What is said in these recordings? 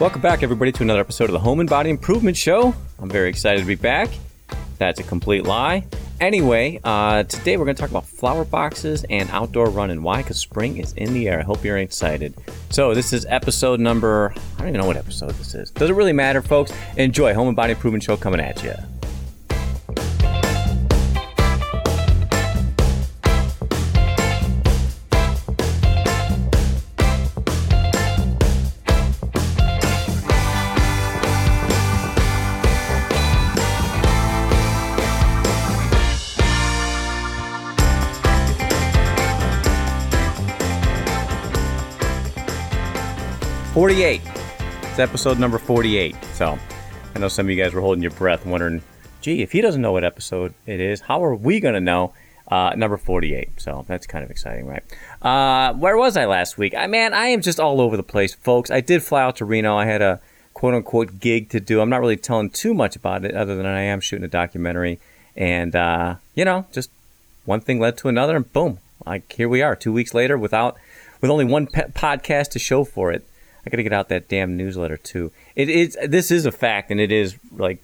Welcome back, everybody, to another episode of the Home and Body Improvement Show. I'm very excited to be back. That's a complete lie. Anyway, uh, today we're going to talk about flower boxes and outdoor running. Why? Because spring is in the air. I hope you're excited. So, this is episode number, I don't even know what episode this is. Does it really matter, folks? Enjoy Home and Body Improvement Show coming at you. 48. It's episode number 48. So I know some of you guys were holding your breath, wondering, gee, if he doesn't know what episode it is, how are we going to know? Uh, number 48. So that's kind of exciting, right? Uh, where was I last week? I man, I am just all over the place, folks. I did fly out to Reno. I had a quote unquote gig to do. I'm not really telling too much about it, other than I am shooting a documentary. And, uh, you know, just one thing led to another, and boom, like here we are, two weeks later, without with only one pe- podcast to show for it. I got to get out that damn newsletter too. It is this is a fact, and it is like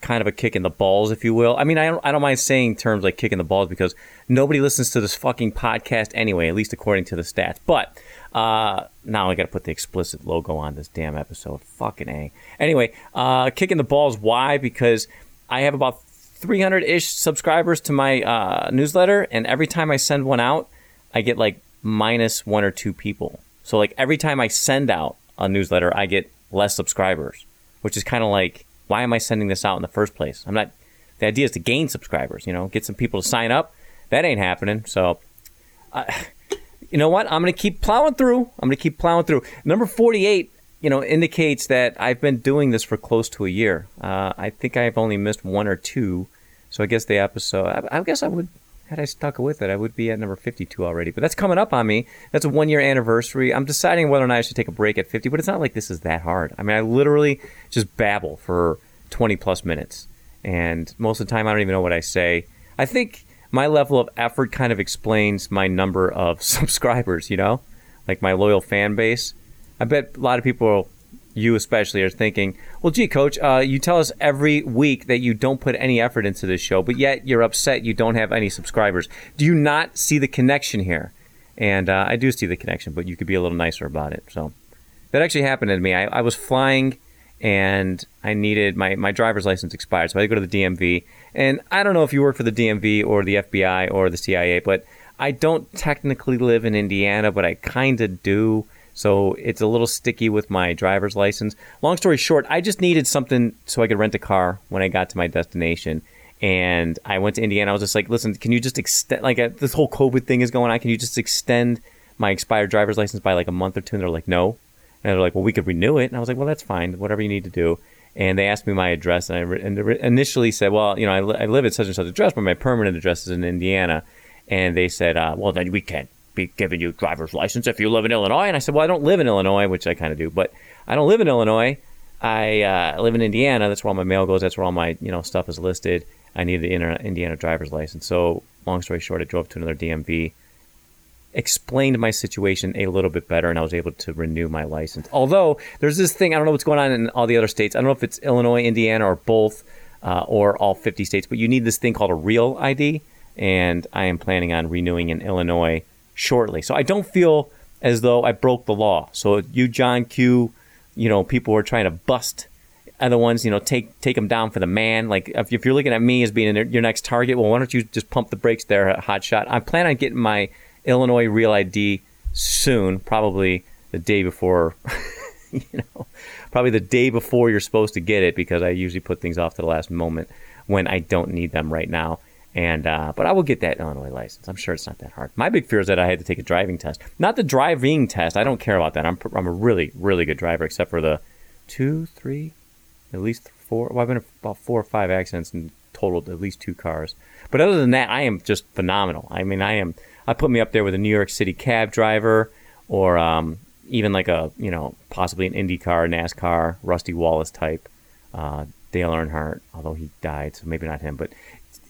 kind of a kick in the balls, if you will. I mean, I don't, I don't mind saying terms like kick in the balls because nobody listens to this fucking podcast anyway, at least according to the stats. But uh, now I got to put the explicit logo on this damn episode. Fucking a. Anyway, uh, kick in the balls. Why? Because I have about 300 ish subscribers to my uh, newsletter, and every time I send one out, I get like minus one or two people. So like every time I send out a newsletter, I get less subscribers, which is kind of like, why am I sending this out in the first place? I'm not. The idea is to gain subscribers. You know, get some people to sign up. That ain't happening. So, uh, you know what? I'm going to keep plowing through. I'm going to keep plowing through. Number 48, you know, indicates that I've been doing this for close to a year. Uh, I think I've only missed one or two. So I guess the episode. I, I guess I would had I stuck with it, I would be at number 52 already. But that's coming up on me. That's a one year anniversary. I'm deciding whether or not I should take a break at 50, but it's not like this is that hard. I mean, I literally just babble for 20 plus minutes. And most of the time, I don't even know what I say. I think my level of effort kind of explains my number of subscribers, you know, like my loyal fan base. I bet a lot of people you especially are thinking, well, gee, coach, uh, you tell us every week that you don't put any effort into this show, but yet you're upset you don't have any subscribers. Do you not see the connection here? And uh, I do see the connection, but you could be a little nicer about it. So that actually happened to me. I, I was flying and I needed my, my driver's license expired. So I had to go to the DMV. And I don't know if you work for the DMV or the FBI or the CIA, but I don't technically live in Indiana, but I kind of do. So it's a little sticky with my driver's license. Long story short, I just needed something so I could rent a car when I got to my destination. And I went to Indiana. I was just like, listen, can you just extend, like, uh, this whole COVID thing is going on. Can you just extend my expired driver's license by like a month or two? And they're like, no. And they're like, well, we could renew it. And I was like, well, that's fine. Whatever you need to do. And they asked me my address. And I re- and initially said, well, you know, I, li- I live at such and such address, but my permanent address is in Indiana. And they said, uh, well, then we can't be giving you driver's license if you live in Illinois. And I said, well, I don't live in Illinois, which I kind of do, but I don't live in Illinois. I uh, live in Indiana. That's where all my mail goes. That's where all my you know stuff is listed. I need the Indiana driver's license. So long story short, I drove to another DMV, explained my situation a little bit better, and I was able to renew my license. Although there's this thing, I don't know what's going on in all the other states. I don't know if it's Illinois, Indiana, or both, uh, or all 50 states. But you need this thing called a real ID, and I am planning on renewing in Illinois shortly. So I don't feel as though I broke the law. So you, John Q, you know, people were trying to bust other ones, you know, take take them down for the man. Like if, if you're looking at me as being your next target, well, why don't you just pump the brakes there, hot shot? I plan on getting my Illinois Real ID soon, probably the day before, you know, probably the day before you're supposed to get it because I usually put things off to the last moment when I don't need them right now. And uh, but I will get that Illinois license. I'm sure it's not that hard. My big fear is that I had to take a driving test, not the driving test. I don't care about that. I'm I'm a really really good driver, except for the two, three, at least four. Well, I've been in about four or five accidents and totaled at least two cars. But other than that, I am just phenomenal. I mean, I am. I put me up there with a New York City cab driver, or um, even like a you know possibly an IndyCar, NASCAR, Rusty Wallace type. Uh, Dale Earnhardt, although he died, so maybe not him. But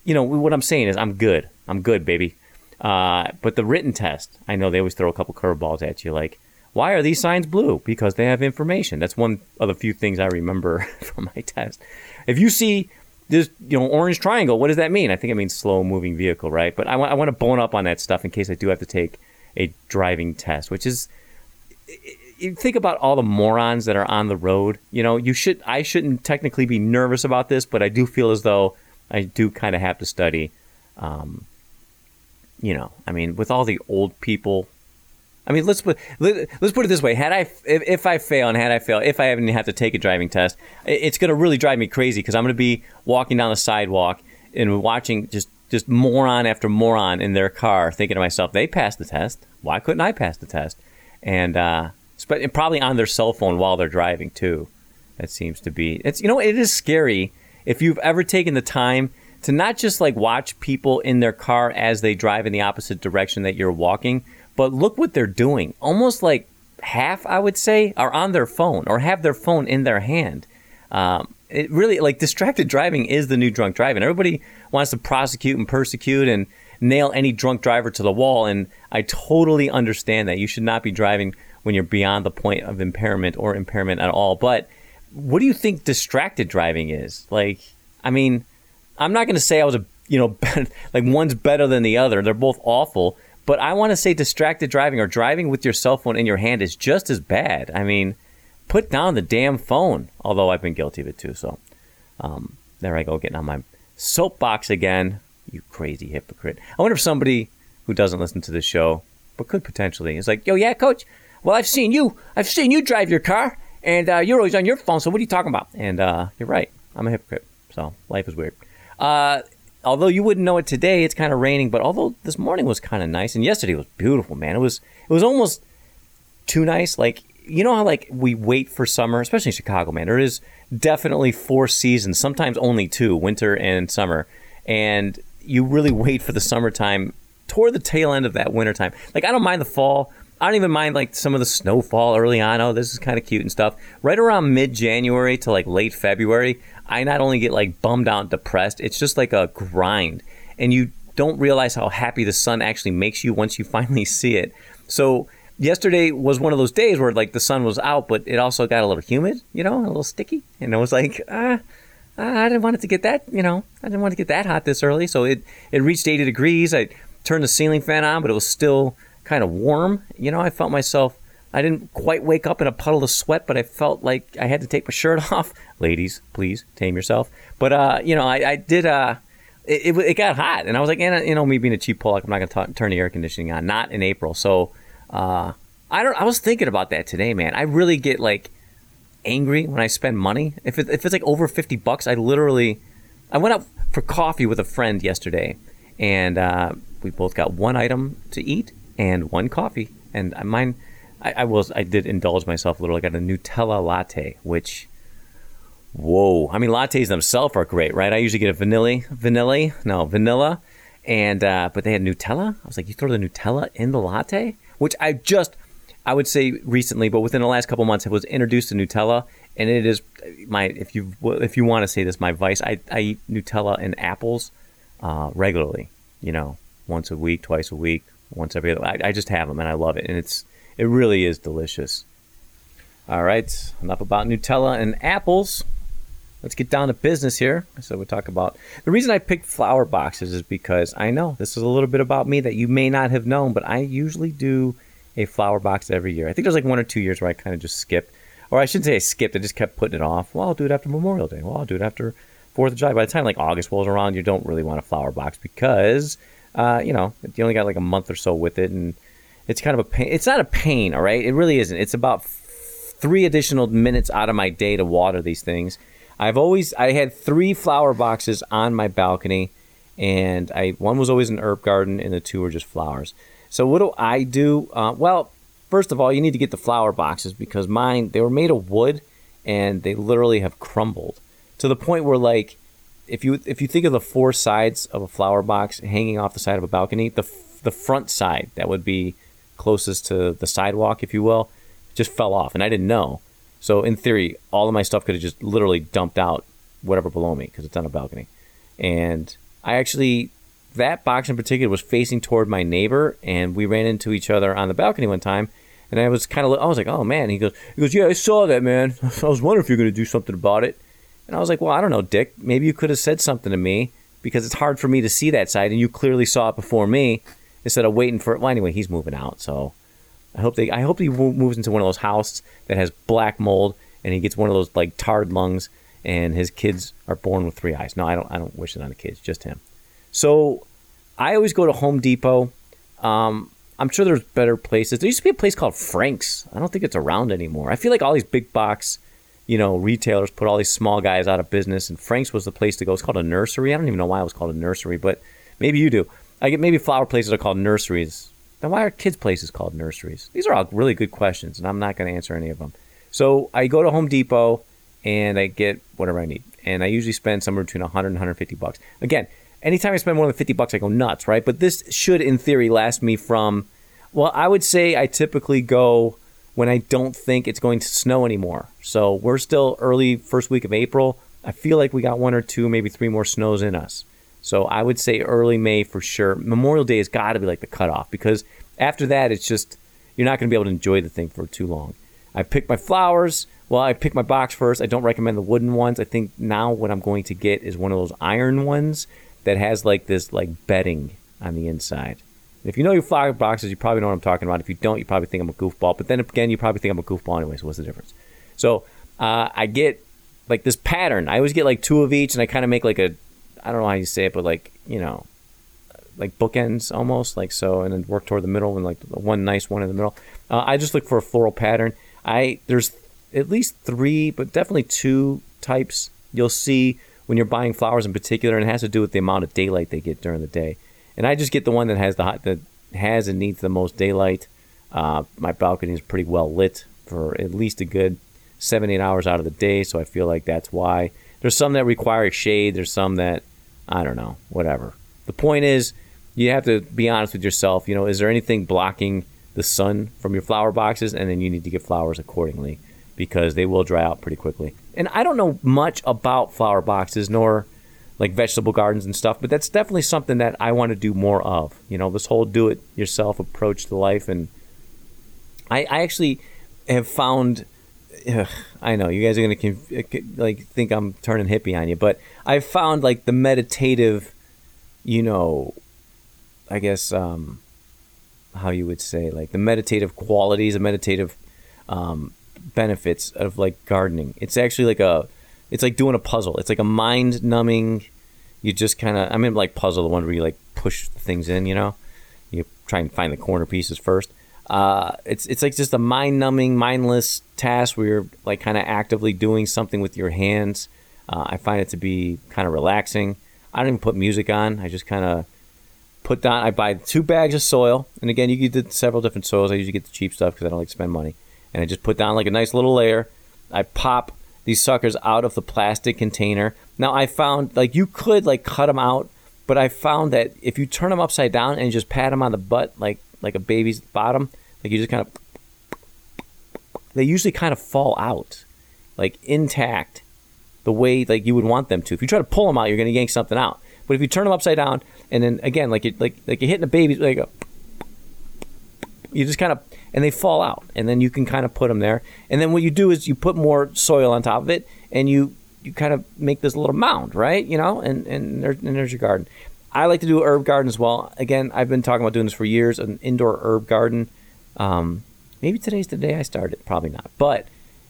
you know what I'm saying is I'm good. I'm good, baby. Uh, but the written test, I know they always throw a couple curveballs at you, like, why are these signs blue? Because they have information. That's one of the few things I remember from my test. If you see this, you know, orange triangle, what does that mean? I think it means slow moving vehicle, right? But I, w- I want to bone up on that stuff in case I do have to take a driving test, which is think about all the morons that are on the road. You know, you should I shouldn't technically be nervous about this, but I do feel as though I do kind of have to study. Um, you know, I mean, with all the old people. I mean, let's put let, us put it this way: had I if, if I fail and had I fail, if I even have to take a driving test, it's going to really drive me crazy because I'm going to be walking down the sidewalk and watching just just moron after moron in their car, thinking to myself, they passed the test. Why couldn't I pass the test? And uh, probably on their cell phone while they're driving too. That seems to be it's you know it is scary if you've ever taken the time to not just like watch people in their car as they drive in the opposite direction that you're walking, but look what they're doing. Almost like half, I would say, are on their phone or have their phone in their hand. Um, it really like distracted driving is the new drunk driving. Everybody wants to prosecute and persecute and nail any drunk driver to the wall, and I totally understand that you should not be driving when you're beyond the point of impairment or impairment at all. But what do you think distracted driving is? Like, I mean, I'm not going to say I was a, you know, like one's better than the other. They're both awful. But I want to say distracted driving or driving with your cell phone in your hand is just as bad. I mean, put down the damn phone. Although I've been guilty of it too. So um, there I go, getting on my soapbox again. You crazy hypocrite. I wonder if somebody who doesn't listen to the show, but could potentially, is like, yo, yeah, coach, well, I've seen you. I've seen you drive your car, and uh, you're always on your phone. So what are you talking about? And uh, you're right. I'm a hypocrite. So life is weird. Uh, although you wouldn't know it today, it's kind of raining. But although this morning was kind of nice, and yesterday was beautiful, man. It was. It was almost too nice. Like you know how like we wait for summer, especially in Chicago, man. There is definitely four seasons, sometimes only two, winter and summer, and you really wait for the summertime toward the tail end of that wintertime. Like I don't mind the fall I don't even mind like some of the snowfall early on. Oh, this is kind of cute and stuff. Right around mid January to like late February, I not only get like bummed out depressed, it's just like a grind. And you don't realize how happy the sun actually makes you once you finally see it. So yesterday was one of those days where like the sun was out, but it also got a little humid, you know, a little sticky. And it was like, ah, I didn't want it to get that, you know, I didn't want to get that hot this early. So it, it reached 80 degrees. I turned the ceiling fan on, but it was still kind of warm. You know, I felt myself. I didn't quite wake up in a puddle of sweat, but I felt like I had to take my shirt off. Ladies, please tame yourself. But uh, you know, I, I did. Uh, it, it, it, got hot, and I was like, you know, me being a cheap Pollock, I'm not going to turn the air conditioning on. Not in April, so uh, I don't. I was thinking about that today, man. I really get like angry when I spend money. If it, if it's like over fifty bucks, I literally. I went out for coffee with a friend yesterday, and uh, we both got one item to eat, and one coffee. And mine, I, I was, I did indulge myself a little. I got a Nutella latte, which, whoa! I mean, lattes themselves are great, right? I usually get a vanilla, vanilla, no vanilla, and uh, but they had Nutella. I was like, you throw the Nutella in the latte, which I just, I would say recently, but within the last couple months, I was introduced to Nutella, and it is my if you if you want to say this, my vice. I, I eat Nutella and apples uh, regularly. You know, once a week, twice a week, once every other. I, I just have them and I love it, and it's it really is delicious. All right, enough about Nutella and apples. Let's get down to business here. So we talk about the reason I picked flower boxes is because I know this is a little bit about me that you may not have known, but I usually do a flower box every year. I think there's like one or two years where I kind of just skipped, or I shouldn't say I skipped. I just kept putting it off. Well, I'll do it after Memorial Day. Well, I'll do it after Fourth of July. By the time like August rolls around, you don't really want a flower box because uh, you know, you only got like a month or so with it, and it's kind of a pain. It's not a pain, all right. It really isn't. It's about f- three additional minutes out of my day to water these things. I've always I had three flower boxes on my balcony, and I one was always an herb garden, and the two were just flowers. So what do I do? Uh, well, first of all, you need to get the flower boxes because mine they were made of wood, and they literally have crumbled to the point where like if you if you think of the four sides of a flower box hanging off the side of a balcony, the the front side that would be closest to the sidewalk, if you will, just fell off, and I didn't know. So in theory, all of my stuff could have just literally dumped out whatever below me because it's on a balcony. And I actually that box in particular was facing toward my neighbor, and we ran into each other on the balcony one time. And I was kind of, I was like, oh man. He goes, he goes, yeah, I saw that, man. I was wondering if you're going to do something about it. And I was like, well, I don't know, Dick. Maybe you could have said something to me because it's hard for me to see that side, and you clearly saw it before me instead of waiting for it. Well, anyway, he's moving out, so I hope they. I hope he moves into one of those houses that has black mold, and he gets one of those like tarred lungs, and his kids are born with three eyes. No, I don't. I don't wish it on the kids, just him. So I always go to Home Depot. Um, I'm sure there's better places. There used to be a place called Frank's. I don't think it's around anymore. I feel like all these big box, you know, retailers put all these small guys out of business, and Frank's was the place to go. It's called a nursery. I don't even know why it was called a nursery, but maybe you do. I get maybe flower places are called nurseries. Then why are kids' places called nurseries? These are all really good questions, and I'm not going to answer any of them. So I go to Home Depot and I get whatever I need, and I usually spend somewhere between 100 and 150 bucks. Again, anytime I spend more than 50 bucks, I go nuts, right? But this should, in theory, last me from, well, I would say I typically go when I don't think it's going to snow anymore. So we're still early first week of April. I feel like we got one or two, maybe three more snows in us. So I would say early May for sure. Memorial Day has got to be like the cutoff because after that, it's just, you're not going to be able to enjoy the thing for too long. I pick my flowers. Well, I pick my box first. I don't recommend the wooden ones. I think now what I'm going to get is one of those iron ones that has like this like bedding on the inside. If you know your flower boxes, you probably know what I'm talking about. If you don't, you probably think I'm a goofball. But then again, you probably think I'm a goofball anyway. So what's the difference? So uh, I get like this pattern. I always get like two of each, and I kind of make like a I don't know how you say it, but like you know, like bookends almost, like so, and then work toward the middle and like one nice one in the middle. Uh, I just look for a floral pattern. I there's at least three, but definitely two types you'll see when you're buying flowers in particular, and it has to do with the amount of daylight they get during the day. And I just get the one that has the hot, that has and needs the most daylight. Uh, my balcony is pretty well lit for at least a good seven eight hours out of the day, so I feel like that's why. There's some that require shade. There's some that I don't know, whatever. The point is, you have to be honest with yourself. You know, is there anything blocking the sun from your flower boxes? And then you need to get flowers accordingly because they will dry out pretty quickly. And I don't know much about flower boxes nor like vegetable gardens and stuff, but that's definitely something that I want to do more of. You know, this whole do it yourself approach to life. And I, I actually have found ugh, I know you guys are gonna like think I'm turning hippie on you, but I've found like the meditative, you know, I guess um, how you would say like the meditative qualities, the meditative um, benefits of like gardening. It's actually like a, it's like doing a puzzle. It's like a mind numbing. You just kind of, I mean, like puzzle, the one where you like push things in, you know, you try and find the corner pieces first. Uh, it's it's like just a mind numbing, mindless task where you're like kind of actively doing something with your hands. Uh, I find it to be kind of relaxing. I don't even put music on. I just kind of put down. I buy two bags of soil, and again, you get several different soils. I usually get the cheap stuff because I don't like to spend money. And I just put down like a nice little layer. I pop these suckers out of the plastic container. Now I found like you could like cut them out, but I found that if you turn them upside down and just pat them on the butt like like a baby's bottom, like you just kind of, they usually kind of fall out, like intact, the way like you would want them to. If you try to pull them out, you're going to yank something out. But if you turn them upside down, and then again, like you like like you're hitting a baby, like a, you just kind of and they fall out, and then you can kind of put them there. And then what you do is you put more soil on top of it, and you you kind of make this little mound, right? You know, and and, there, and there's your garden. I like to do herb garden as well. Again, I've been talking about doing this for years, an indoor herb garden. Um, maybe today's the day I started. Probably not. But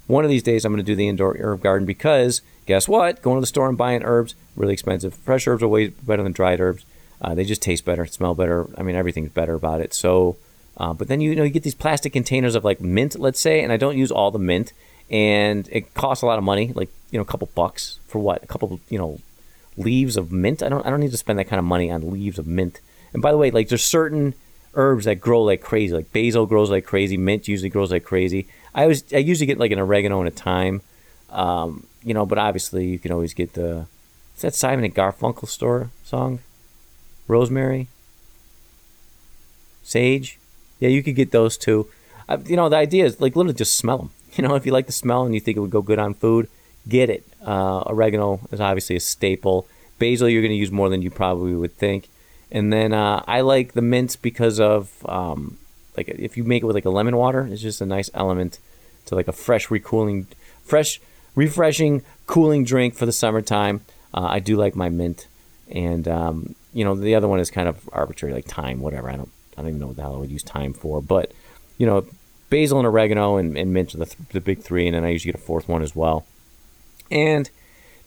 one of these days I'm going to do the indoor herb garden because guess what? Going to the store and buying herbs, really expensive. Fresh herbs are way better than dried herbs. Uh, they just taste better, smell better. I mean, everything's better about it. So, uh, but then you, you know you get these plastic containers of like mint, let's say, and I don't use all the mint, and it costs a lot of money, like you know, a couple bucks for what? A couple, you know, leaves of mint. I don't I don't need to spend that kind of money on leaves of mint. And by the way, like there's certain herbs that grow like crazy. Like basil grows like crazy. Mint usually grows like crazy. I always I usually get like an oregano at a time. Um, you know, but obviously you can always get the is that Simon and Garfunkel store song? Rosemary, sage. Yeah, you could get those too. Uh, you know, the idea is like literally just smell them. You know, if you like the smell and you think it would go good on food, get it. Uh, oregano is obviously a staple. Basil, you're going to use more than you probably would think. And then uh, I like the mint because of um, like if you make it with like a lemon water, it's just a nice element to like a fresh, recooling, fresh, refreshing, cooling drink for the summertime. Uh, I do like my mint, and um, you know the other one is kind of arbitrary, like thyme, whatever. I don't, I don't even know what the hell I would use thyme for, but you know, basil and oregano and, and mint are the, th- the big three, and then I usually get a fourth one as well. And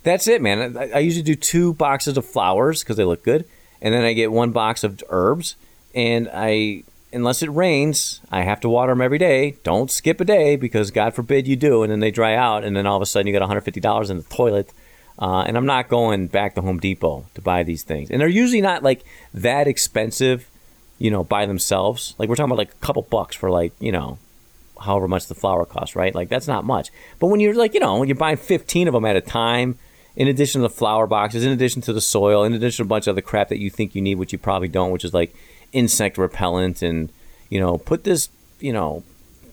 that's it, man. I, I usually do two boxes of flowers because they look good, and then I get one box of herbs, and I unless it rains, I have to water them every day. Don't skip a day because God forbid you do, and then they dry out, and then all of a sudden you got $150 in the toilet. Uh, and I'm not going back to Home Depot to buy these things. And they're usually not like that expensive, you know, by themselves. Like we're talking about like a couple bucks for like, you know, however much the flower costs, right? Like that's not much. But when you're like, you know, when you're buying 15 of them at a time, in addition to the flower boxes, in addition to the soil, in addition to a bunch of other crap that you think you need, which you probably don't, which is like insect repellent and you know put this you know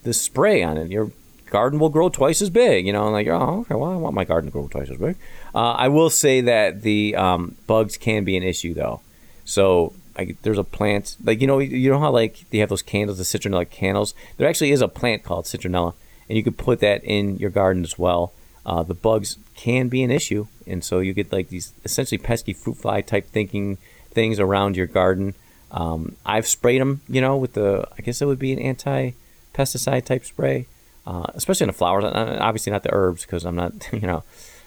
this spray on it your garden will grow twice as big you know and like oh okay well i want my garden to grow twice as big uh, i will say that the um, bugs can be an issue though so there's a plant like you know you know how like they have those candles the citronella candles there actually is a plant called citronella and you could put that in your garden as well uh, the bugs can be an issue and so you get like these essentially pesky fruit fly type thinking things around your garden um, I've sprayed them, you know, with the I guess it would be an anti-pesticide type spray, uh, especially in the flowers. Obviously not the herbs because I'm not, you know,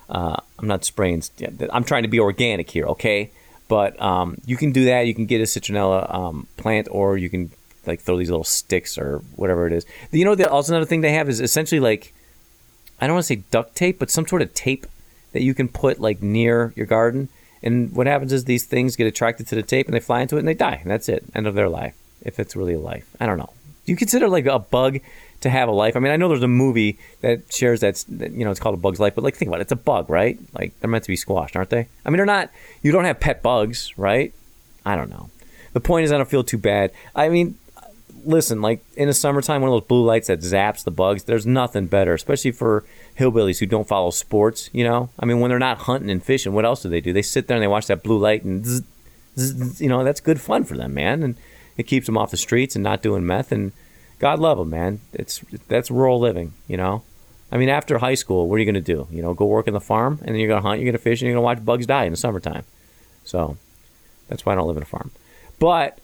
uh, I'm not spraying. I'm trying to be organic here, okay? But um, you can do that. You can get a citronella um, plant, or you can like throw these little sticks or whatever it is. You know, also another thing they have is essentially like I don't want to say duct tape, but some sort of tape that you can put like near your garden and what happens is these things get attracted to the tape and they fly into it and they die. And that's it. End of their life. If it's really a life. I don't know. Do you consider like a bug to have a life? I mean, I know there's a movie that shares that, you know, it's called A Bug's Life, but like think about it. It's a bug, right? Like they're meant to be squashed, aren't they? I mean, they're not, you don't have pet bugs, right? I don't know. The point is, I don't feel too bad. I mean, listen, like in the summertime, one of those blue lights that zaps the bugs, there's nothing better, especially for hillbillies who don't follow sports. You know, I mean, when they're not hunting and fishing, what else do they do? They sit there and they watch that blue light, and zzz, zzz, you know, that's good fun for them, man, and it keeps them off the streets and not doing meth. And God love them, man. It's that's rural living, you know. I mean, after high school, what are you going to do? You know, go work in the farm, and then you're going to hunt, you're going to fish, and you're going to watch bugs die in the summertime. So that's why I don't live in a farm. But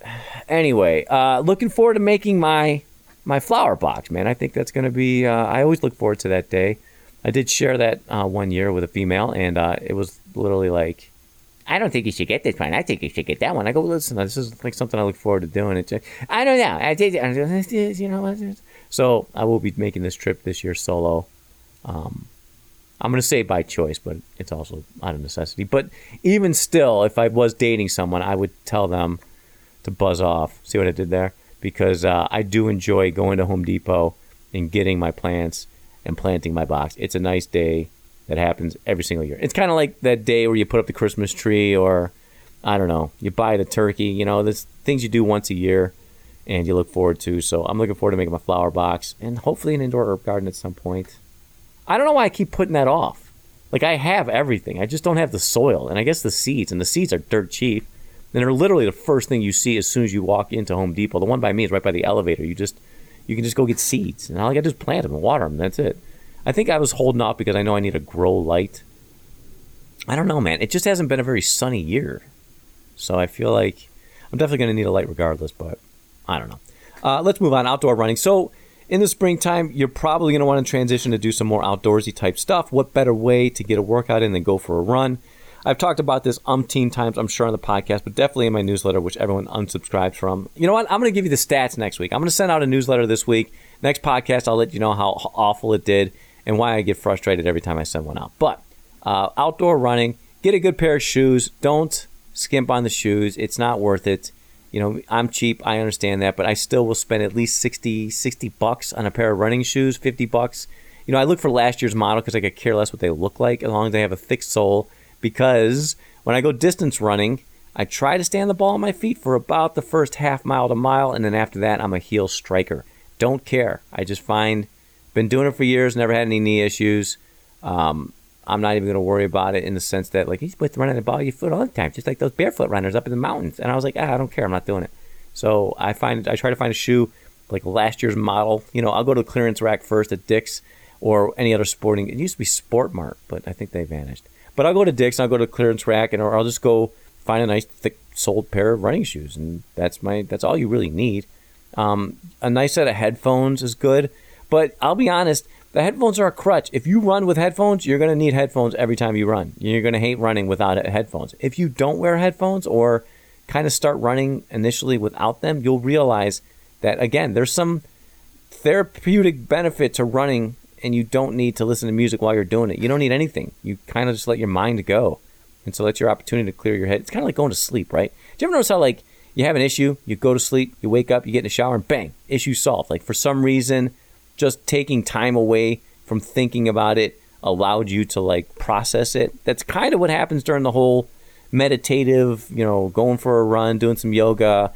anyway, uh, looking forward to making my my flower box, man. I think that's going to be. Uh, I always look forward to that day. I did share that uh, one year with a female, and uh, it was literally like, I don't think you should get this one. I think you should get that one. I go, listen, this is like something I look forward to doing. It's, I don't know. I did, you know. So I will be making this trip this year solo. Um, I'm going to say by choice, but it's also out of necessity. But even still, if I was dating someone, I would tell them to buzz off. See what I did there? Because uh, I do enjoy going to Home Depot and getting my plants and planting my box. It's a nice day that happens every single year. It's kind of like that day where you put up the Christmas tree or I don't know, you buy the turkey, you know, there's things you do once a year and you look forward to. So I'm looking forward to making my flower box and hopefully an indoor herb garden at some point. I don't know why I keep putting that off. Like I have everything. I just don't have the soil and I guess the seeds and the seeds are dirt cheap. And they're literally the first thing you see as soon as you walk into Home Depot. The one by me is right by the elevator. You just you can just go get seeds, and all I got to just plant them and water them. That's it. I think I was holding off because I know I need to grow light. I don't know, man. It just hasn't been a very sunny year, so I feel like I'm definitely going to need a light regardless. But I don't know. Uh, let's move on. Outdoor running. So in the springtime, you're probably going to want to transition to do some more outdoorsy type stuff. What better way to get a workout in than go for a run? I've talked about this umpteen times, I'm sure, on the podcast, but definitely in my newsletter, which everyone unsubscribes from. You know what? I'm going to give you the stats next week. I'm going to send out a newsletter this week. Next podcast, I'll let you know how awful it did and why I get frustrated every time I send one out. But uh, outdoor running, get a good pair of shoes. Don't skimp on the shoes. It's not worth it. You know, I'm cheap. I understand that, but I still will spend at least 60, 60 bucks on a pair of running shoes, 50 bucks. You know, I look for last year's model because I could care less what they look like as long as they have a thick sole because when I go distance running, I try to stand the ball on my feet for about the first half mile to mile, and then after that, I'm a heel striker. Don't care. I just find, been doing it for years, never had any knee issues. Um, I'm not even going to worry about it in the sense that like he's with running the ball of your foot all the time, just like those barefoot runners up in the mountains. And I was like, ah, I don't care, I'm not doing it. So I find I try to find a shoe like last year's model. You know, I'll go to the clearance rack first at Dick's or any other sporting. It used to be Sport Mart, but I think they vanished. But I'll go to Dick's and I'll go to the clearance rack and or I'll just go find a nice thick soled pair of running shoes, and that's my that's all you really need. Um, a nice set of headphones is good, but I'll be honest, the headphones are a crutch. If you run with headphones, you're going to need headphones every time you run. You're going to hate running without headphones. If you don't wear headphones or kind of start running initially without them, you'll realize that again, there's some therapeutic benefit to running and you don't need to listen to music while you're doing it. You don't need anything. You kind of just let your mind go. And so that's your opportunity to clear your head. It's kind of like going to sleep, right? Do you ever notice how like you have an issue, you go to sleep, you wake up, you get in the shower, and bang, issue solved. Like for some reason, just taking time away from thinking about it allowed you to like process it. That's kind of what happens during the whole meditative, you know, going for a run, doing some yoga,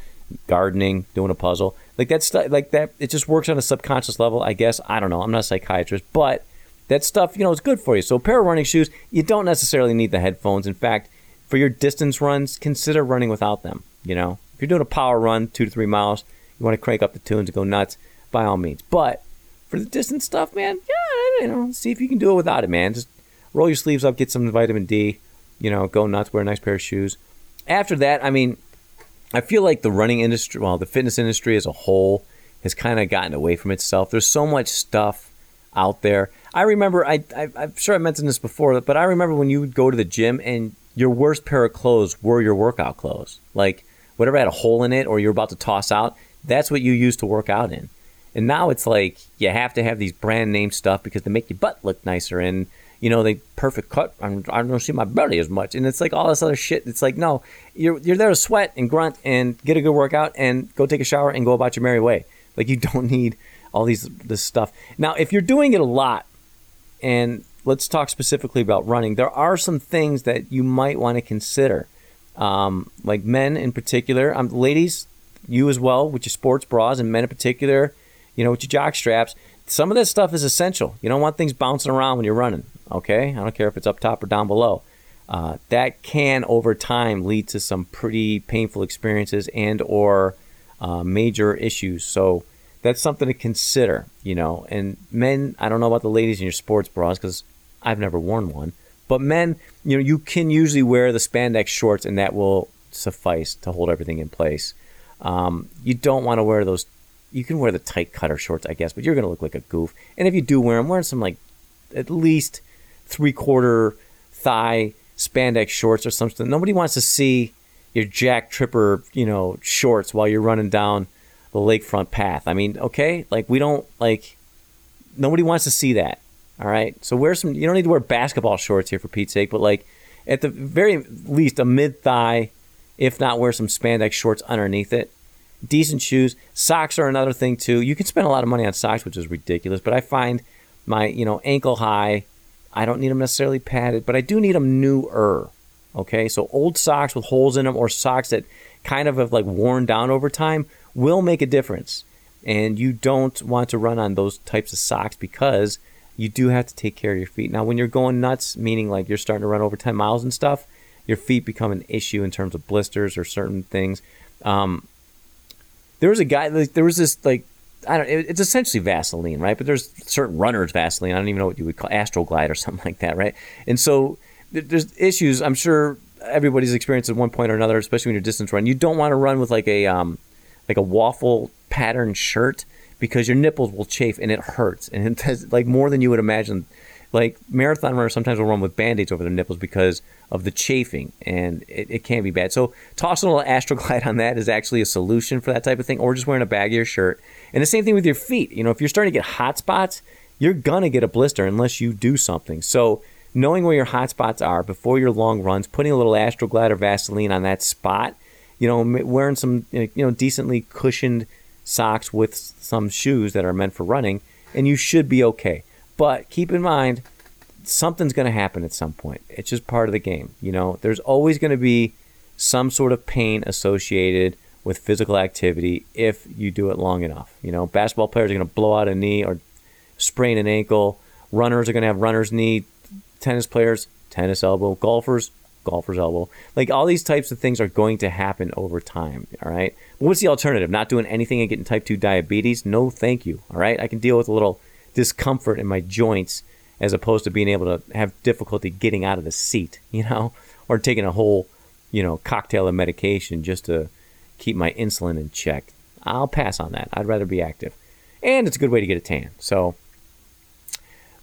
gardening, doing a puzzle. Like that stuff, like that, it just works on a subconscious level, I guess. I don't know. I'm not a psychiatrist, but that stuff, you know, is good for you. So a pair of running shoes, you don't necessarily need the headphones. In fact, for your distance runs, consider running without them. You know, if you're doing a power run, two to three miles, you want to crank up the tunes and go nuts, by all means. But for the distance stuff, man, yeah, you know, see if you can do it without it, man. Just roll your sleeves up, get some vitamin D, you know, go nuts, wear a nice pair of shoes. After that, I mean, I feel like the running industry, well, the fitness industry as a whole has kind of gotten away from itself. There's so much stuff out there. I remember, I, I, am sure I mentioned this before, but I remember when you would go to the gym and your worst pair of clothes were your workout clothes. Like whatever had a hole in it or you're about to toss out, that's what you used to work out in. And now it's like you have to have these brand name stuff because they make your butt look nicer and you know they perfect cut. I'm, I don't see my belly as much, and it's like all this other shit. It's like no, you're you're there to sweat and grunt and get a good workout and go take a shower and go about your merry way. Like you don't need all these this stuff. Now, if you're doing it a lot, and let's talk specifically about running, there are some things that you might want to consider. Um, like men in particular, um, ladies, you as well with your sports bras, and men in particular, you know, with your jock straps. Some of that stuff is essential. You don't want things bouncing around when you're running. Okay, I don't care if it's up top or down below. Uh, that can over time lead to some pretty painful experiences and or uh, major issues. So that's something to consider, you know. And men, I don't know about the ladies in your sports bras because I've never worn one. But men, you know, you can usually wear the spandex shorts and that will suffice to hold everything in place. Um, you don't want to wear those. You can wear the tight cutter shorts, I guess, but you're going to look like a goof. And if you do wear them, wear some like at least three quarter thigh spandex shorts or something. Nobody wants to see your Jack Tripper, you know, shorts while you're running down the lakefront path. I mean, okay, like we don't like nobody wants to see that. All right, so wear some. You don't need to wear basketball shorts here for Pete's sake, but like at the very least a mid thigh, if not wear some spandex shorts underneath it. Decent shoes, socks are another thing too. You can spend a lot of money on socks, which is ridiculous, but I find my you know ankle high. I don't need them necessarily padded, but I do need them newer. Okay, so old socks with holes in them or socks that kind of have like worn down over time will make a difference. And you don't want to run on those types of socks because you do have to take care of your feet. Now, when you're going nuts, meaning like you're starting to run over 10 miles and stuff, your feet become an issue in terms of blisters or certain things. Um, there was a guy, like, there was this like, I don't. It's essentially Vaseline, right? But there's certain runners Vaseline. I don't even know what you would call Astroglide or something like that, right? And so there's issues. I'm sure everybody's experienced at one point or another, especially when you're distance run. You don't want to run with like a um, like a waffle pattern shirt because your nipples will chafe and it hurts and it does like more than you would imagine. Like marathon runners sometimes will run with band-aids over their nipples because of the chafing and it, it can be bad. So tossing a little Astroglide on that is actually a solution for that type of thing, or just wearing a baggier shirt. And the same thing with your feet. You know, if you're starting to get hot spots, you're gonna get a blister unless you do something. So knowing where your hot spots are before your long runs, putting a little Astroglide or Vaseline on that spot you know, wearing some eh, you know decently cushioned socks with some shoes that are meant for running, and you should be okay. But keep in mind, something's going to happen at some point. It's just part of the game. You know, there's always going to be some sort of pain associated with physical activity if you do it long enough. You know, basketball players are going to blow out a knee or sprain an ankle. Runners are going to have runner's knee tennis players, tennis elbow, golfers, golfer's elbow. Like all these types of things are going to happen over time. All right. But what's the alternative? Not doing anything and getting type 2 diabetes? No, thank you. All right. I can deal with a little discomfort in my joints as opposed to being able to have difficulty getting out of the seat, you know, or taking a whole, you know, cocktail of medication just to keep my insulin in check. I'll pass on that. I'd rather be active. And it's a good way to get a tan. So,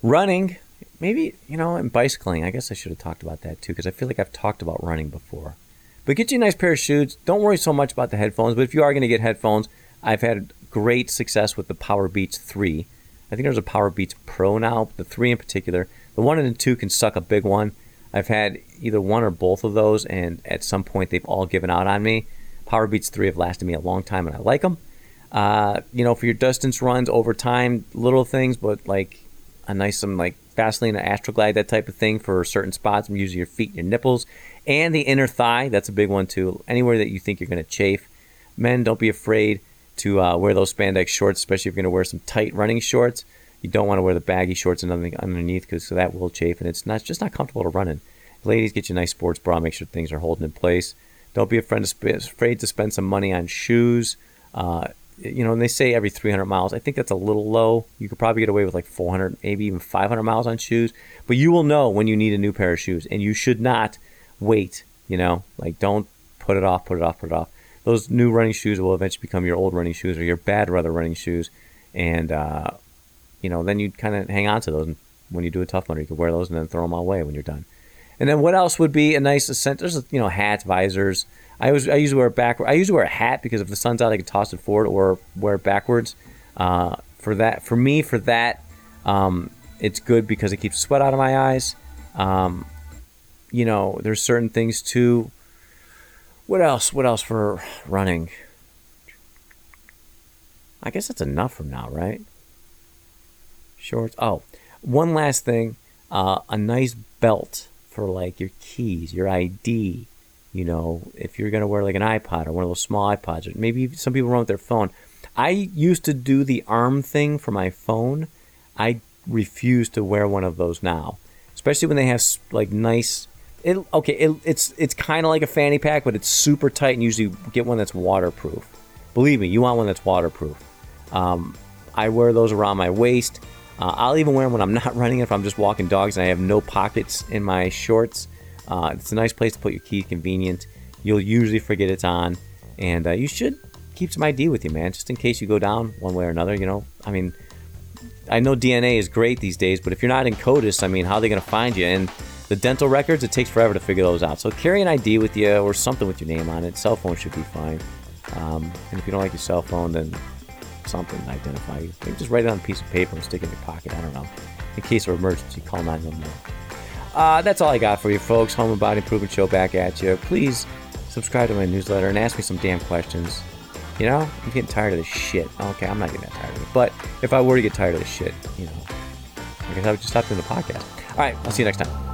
running, maybe, you know, and bicycling. I guess I should have talked about that too because I feel like I've talked about running before. But get you a nice pair of shoes. Don't worry so much about the headphones. But if you are going to get headphones, I've had great success with the Powerbeats 3. I think there's a Powerbeats Pro now, the 3 in particular. The 1 and the 2 can suck a big one. I've had either one or both of those, and at some point they've all given out on me. Powerbeats 3 have lasted me a long time, and I like them. Uh, you know, for your distance runs over time, little things, but like a nice some like Vaseline or Astroglide, that type of thing for certain spots. I'm using your feet and your nipples and the inner thigh. That's a big one too. Anywhere that you think you're going to chafe. Men, don't be afraid to uh, wear those spandex shorts, especially if you're going to wear some tight running shorts. You don't want to wear the baggy shorts and nothing underneath because that will chafe and it's not it's just not comfortable to run in. Ladies, get you a nice sports bra. Make sure things are holding in place. Don't be afraid to, sp- afraid to spend some money on shoes. Uh, you know, and they say every 300 miles. I think that's a little low. You could probably get away with like 400, maybe even 500 miles on shoes. But you will know when you need a new pair of shoes, and you should not wait. You know, like don't put it off, put it off, put it off. Those new running shoes will eventually become your old running shoes or your bad rather running shoes, and uh, you know, then you kind of hang on to those. When you do a tough one. you can wear those and then throw them away when you're done. And then what else would be a nice scent? There's you know hats, visors. I was I usually wear a back. I usually wear a hat because if the sun's out, I can toss it forward or wear it backwards. Uh, for that, for me, for that, um, it's good because it keeps sweat out of my eyes. Um, you know, there's certain things too. What else? What else for running? I guess that's enough from now, right? Shorts. Oh, one last thing. Uh, a nice belt for like your keys, your ID. You know, if you're gonna wear like an iPod or one of those small iPods, or maybe some people run with their phone. I used to do the arm thing for my phone. I refuse to wear one of those now, especially when they have like nice. It, okay, it, it's it's kind of like a fanny pack, but it's super tight, and usually get one that's waterproof. Believe me, you want one that's waterproof. Um, I wear those around my waist. Uh, I'll even wear them when I'm not running. If I'm just walking dogs and I have no pockets in my shorts, uh, it's a nice place to put your keys. Convenient. You'll usually forget it's on, and uh, you should keep some ID with you, man, just in case you go down one way or another. You know, I mean, I know DNA is great these days, but if you're not in CODIS, I mean, how are they going to find you? And the dental records, it takes forever to figure those out. So carry an ID with you or something with your name on it. Cell phone should be fine. Um, and if you don't like your cell phone, then something to identify you. Maybe just write it on a piece of paper and stick it in your pocket. I don't know. In case of emergency, call 911. Uh, that's all I got for you, folks. Home and Body Improvement Show back at you. Please subscribe to my newsletter and ask me some damn questions. You know, I'm getting tired of this shit. Okay, I'm not getting that tired of it. But if I were to get tired of this shit, you know, I guess I would just stop doing the podcast. All right, I'll see you next time.